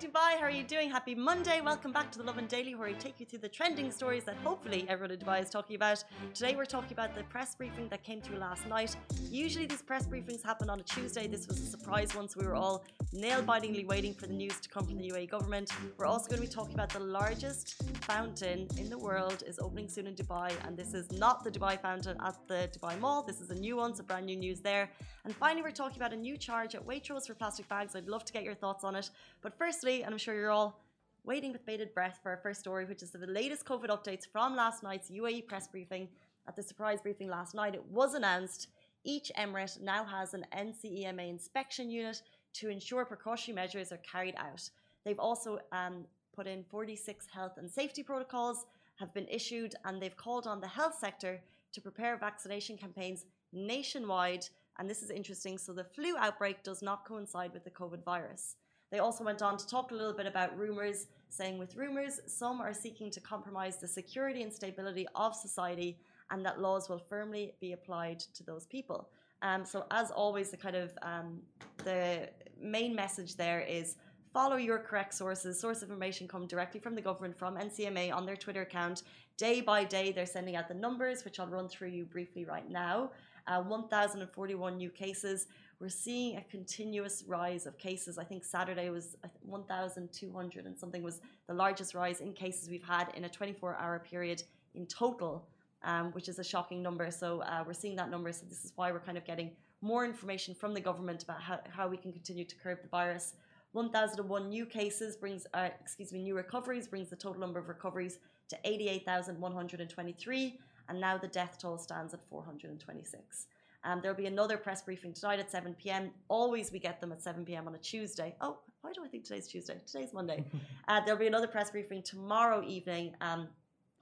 Dubai. How are you doing? Happy Monday. Welcome back to the Lovin Daily, where we take you through the trending stories that hopefully everyone in Dubai is talking about. Today, we're talking about the press briefing that came through last night. Usually, these press briefings happen on a Tuesday. This was a surprise one, so we were all nail bitingly waiting for the news to come from the UAE government. We're also going to be talking about the largest fountain in the world is opening soon in Dubai, and this is not the Dubai fountain at the Dubai Mall. This is a new one, so brand new news there. And finally, we're talking about a new charge at Waitrose for plastic bags. I'd love to get your thoughts on it. But firstly, and I'm sure you're all waiting with bated breath for our first story, which is the latest COVID updates from last night's UAE press briefing. At the surprise briefing last night, it was announced each emirate now has an NCEMA inspection unit to ensure precautionary measures are carried out. They've also um, put in 46 health and safety protocols have been issued, and they've called on the health sector to prepare vaccination campaigns nationwide. And this is interesting. So the flu outbreak does not coincide with the COVID virus. They also went on to talk a little bit about rumours, saying with rumours, some are seeking to compromise the security and stability of society, and that laws will firmly be applied to those people. Um, so, as always, the kind of um, the main message there is follow your correct sources. Source information come directly from the government, from NCEMA on their Twitter account. Day by day, they're sending out the numbers, which I'll run through you briefly right now. Uh, 1,041 new cases. We're seeing a continuous rise of cases. I think Saturday was 1,200 and something was the largest rise in cases we've had in a 24 hour period in total, um, which is a shocking number. So uh, we're seeing that number. So this is why we're kind of getting more information from the government about how, how we can continue to curb the virus. 1,001 new cases brings, uh, excuse me, new recoveries brings the total number of recoveries to 88,123, and now the death toll stands at 426. Um, there'll be another press briefing tonight at 7 p.m. Always we get them at 7 p.m. on a Tuesday. Oh, why do I think today's Tuesday? Today's Monday. uh, there'll be another press briefing tomorrow evening. Um,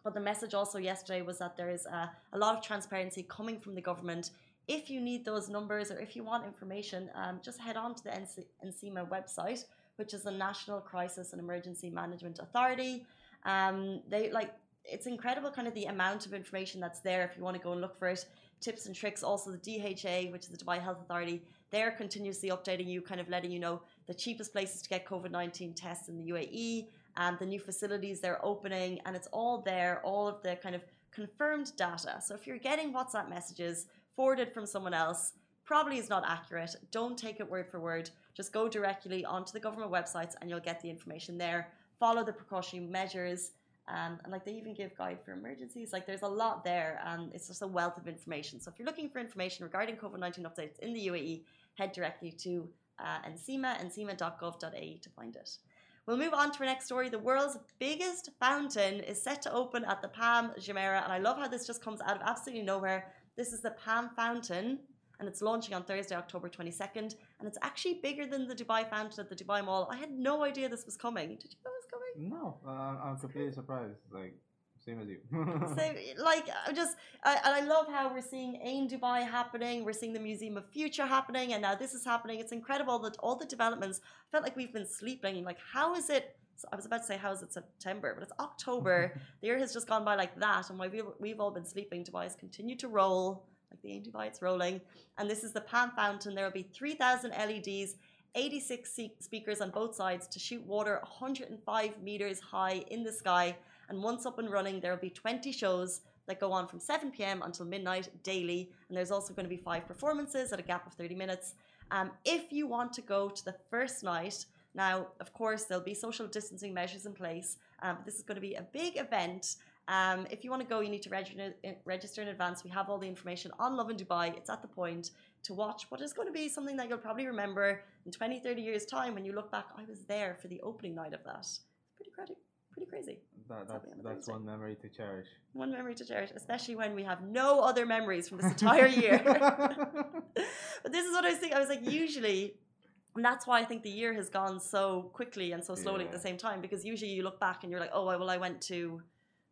but the message also yesterday was that there is uh, a lot of transparency coming from the government if you need those numbers or if you want information, um, just head on to the NCEMA website, which is the National Crisis and Emergency Management Authority. Um, they like it's incredible, kind of the amount of information that's there. If you want to go and look for it, tips and tricks. Also, the DHA, which is the Dubai Health Authority, they're continuously updating you, kind of letting you know the cheapest places to get COVID nineteen tests in the UAE, and um, the new facilities they're opening, and it's all there, all of the kind of confirmed data. So if you're getting WhatsApp messages forwarded from someone else probably is not accurate. Don't take it word for word. Just go directly onto the government websites and you'll get the information there. Follow the precautionary measures. Um, and like they even give guide for emergencies. Like there's a lot there, and it's just a wealth of information. So if you're looking for information regarding COVID 19 updates in the UAE, head directly to uh, ncema.gov.ae to find it. We'll move on to our next story. The world's biggest fountain is set to open at the Palm Jumeirah, and I love how this just comes out of absolutely nowhere. This is the Palm Fountain, and it's launching on Thursday, October 22nd. And it's actually bigger than the Dubai Fountain at the Dubai Mall. I had no idea this was coming. Did you know? No, uh, I'm completely surprised. Like, same as you. so, like, I just, I, and I love how we're seeing Ain Dubai happening. We're seeing the Museum of Future happening, and now this is happening. It's incredible that all the developments. Felt like we've been sleeping. Like, how is it? I was about to say, how is it September? But it's October. the year has just gone by like that. And while we've, we've all been sleeping, Dubai has continued to roll, like the Ain Dubai, it's rolling. And this is the Palm Fountain. There will be 3,000 LEDs, 86 speakers on both sides to shoot water 105 meters high in the sky. And once up and running, there will be 20 shows that go on from 7 p.m. until midnight daily. And there's also going to be five performances at a gap of 30 minutes. Um, if you want to go to the first night, now, of course, there'll be social distancing measures in place. Um, this is going to be a big event. Um, if you want to go, you need to register, register in advance. We have all the information on Lovin Dubai. It's at the Pointe to watch what is going to be something that you'll probably remember in 20, 30 years' time when you look back. I was there for the opening night of that. It's pretty crazy. Pretty crazy. That, that's that's one memory to cherish. One memory to cherish, especially when we have no other memories from this entire year. but this is what I was thinking. I was like, usually and that's why I think the year has gone so quickly and so slowly yeah. at the same time because usually you look back and you're like, oh, well, I went to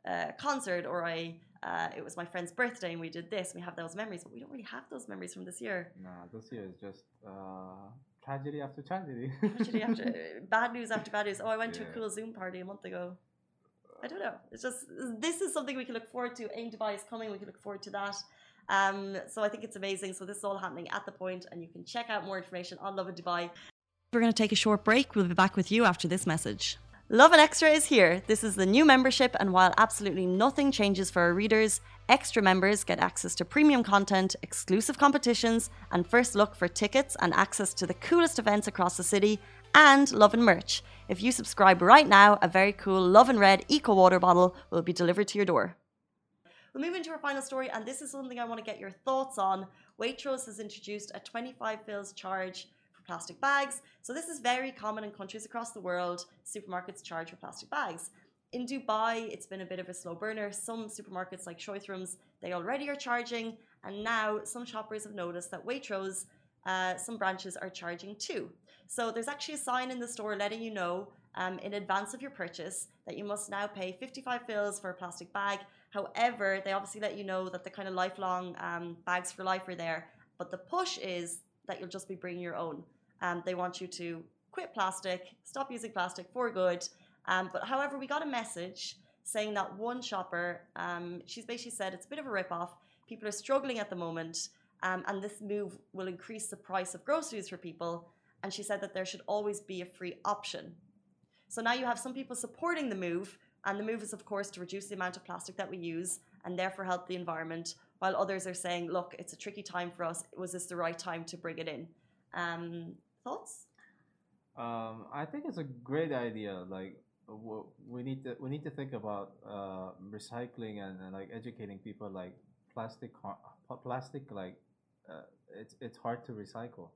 uh, a concert or I uh, it was my friend's birthday and we did this. We have those memories, but we don't really have those memories from this year. Nah, this year is just uh, tragedy after tragedy. tragedy after bad news after bad news. Oh, I went yeah. to a cool Zoom party a month ago. I don't know. It's just this is something we can look forward to. Ain Dubai is coming. We can look forward to that. Um, so I think it's amazing. So this is all happening at the Pointe, and you can check out more information on Lovin Dubai. We're going to take a short break. We'll be back with you after this message. Lovin Extra is here. This is the new membership, and while absolutely nothing changes for our readers, extra members get access to premium content, exclusive competitions, and first look for tickets and access to the coolest events across the city and Lovin merch. If you subscribe right now, a very cool Lovin Red Eco Water bottle will be delivered to your door. We'll move into our final story, and this is something I want to get your thoughts on. Waitrose has introduced a 25 fils charge plastic bags. So, this is very common in countries across the world. Supermarkets charge for plastic bags. In Dubai, it's been a bit of a slow burner. Some supermarkets like Choithrams, they already are charging, and now some shoppers have noticed that Waitrose, uh, some branches are charging too. So there's actually a sign in the store letting you know um, in advance of your purchase that you must now pay 55 fils for a plastic bag However, they obviously let you know that the kind of lifelong um, bags for life are there. But the push is that you'll just be bringing your own. Um, they want you to quit plastic, stop using plastic for good. Um, but however, we got a message saying that one shopper, um, she's basically said it's a bit of a rip-off. People are struggling at the moment, um, and this move will increase the price of groceries for people. And she said that there should always be a free option. So now you have some people supporting the move, and the move is, of course, to reduce the amount of plastic that we use and therefore help the environment, while others are saying, look, it's a tricky time for us. Was this the right time to bring it in? Um, thoughts? Um, I think it's a great idea. Like, we need to we need to think about uh, recycling and, and, like educating people like plastic plastic like uh, it's it's hard to recycle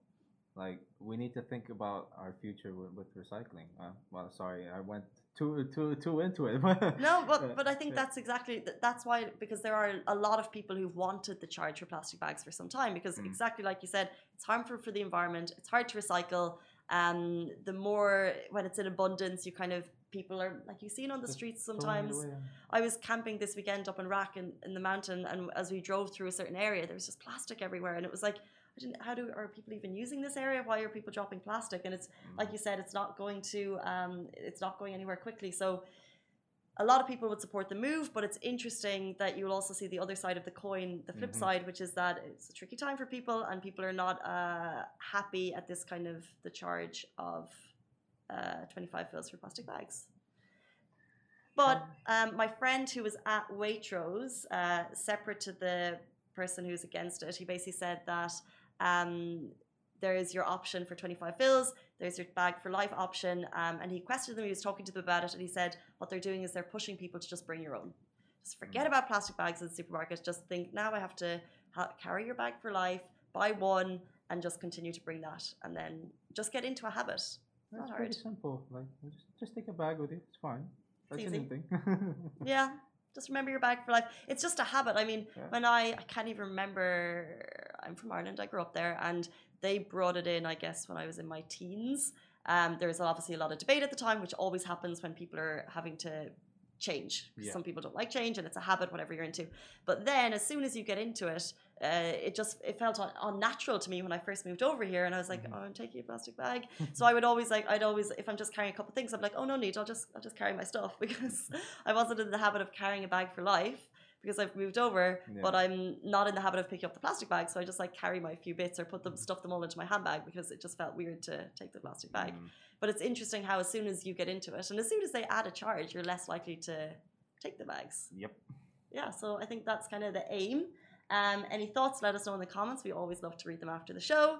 like we need to think about our future with, with recycling uh, well sorry i went too too too into it. no, but but I think that's exactly that's why because there are a lot of people who've wanted the charge for plastic bags for some time because mm. exactly like you said, it's harmful for the environment. It's hard to recycle. Um, the more when it's in abundance, you kind of people are like you seen on the streets sometimes. Away, yeah. I was camping this weekend up in RAK in, in the mountain, and as we drove through a certain area, there was just plastic everywhere, and it was like how do are people even using this area? Why are people dropping plastic? And it's mm. like you said, it's not going to um, it's not going anywhere quickly. So a lot of people would support the move, but it's interesting that you'll also see the other side of the coin, the flip mm-hmm. side, which is that it's a tricky time for people, and people are not uh, happy at this kind of the charge of uh, 25 fils for plastic bags. But um, my friend who was at Waitrose, uh, separate to the person who's against it, he basically said that um, there is your option for 25 fils. There's your bag for life option. Um, and he questioned them. He was talking to them about it, and he said what they're doing is they're pushing people to just bring your own. Just forget mm. about plastic bags in the supermarket. Just think now I have to ha- carry your bag for life, buy one, and just continue to bring that, and then just get into a habit. It's That's not hard. simple. Like just, just take a bag with you. It's fine. That's it's easy. yeah, just remember your bag for life. It's just a habit. I mean, yeah. when I I can't even remember. I'm from Ireland. I grew up there, and they brought it in. I guess when I was in my teens. Um, there was obviously a lot of debate at the time, which always happens when people are having to change. Yeah. Some people don't like change, and it's a habit, whatever you're into. But then, as soon as you get into it, uh, it just it felt un- unnatural to me when I first moved over here, and I was like, mm-hmm. "Oh, I'm taking a plastic bag." so I would always like, I'd always, if I'm just carrying a couple of things, I'm like, "Oh no, need, I'll just, I'll just carry my stuff," because I wasn't in the habit of carrying a bag for life because I've moved over, yeah. but I'm not in the habit of picking up the plastic bag, so I just like carry my few bits or put them, stuff them all into my handbag because it just felt weird to take the plastic bag. Mm. But it's interesting how as soon as you get into it, and as soon as they add a charge, you're less likely to take the bags. Yep. Yeah, so I think that's kind of the aim. Um, any thoughts? Let us know in the comments. We always love to read them after the show.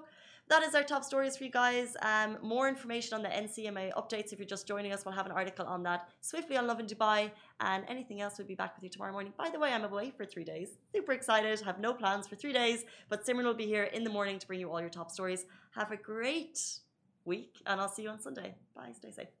That is our top stories for you guys. Um, more information on the NCEMA updates. If you're just joining us, we'll have an article on that swiftly on Lovin Dubai. And anything else, we'll be back with you tomorrow morning. By the way, I'm away for three days. Super excited. Have no plans for three days. But Simran will be here in the morning to bring you all your top stories. Have a great week, and I'll see you on Sunday. Bye. Stay safe.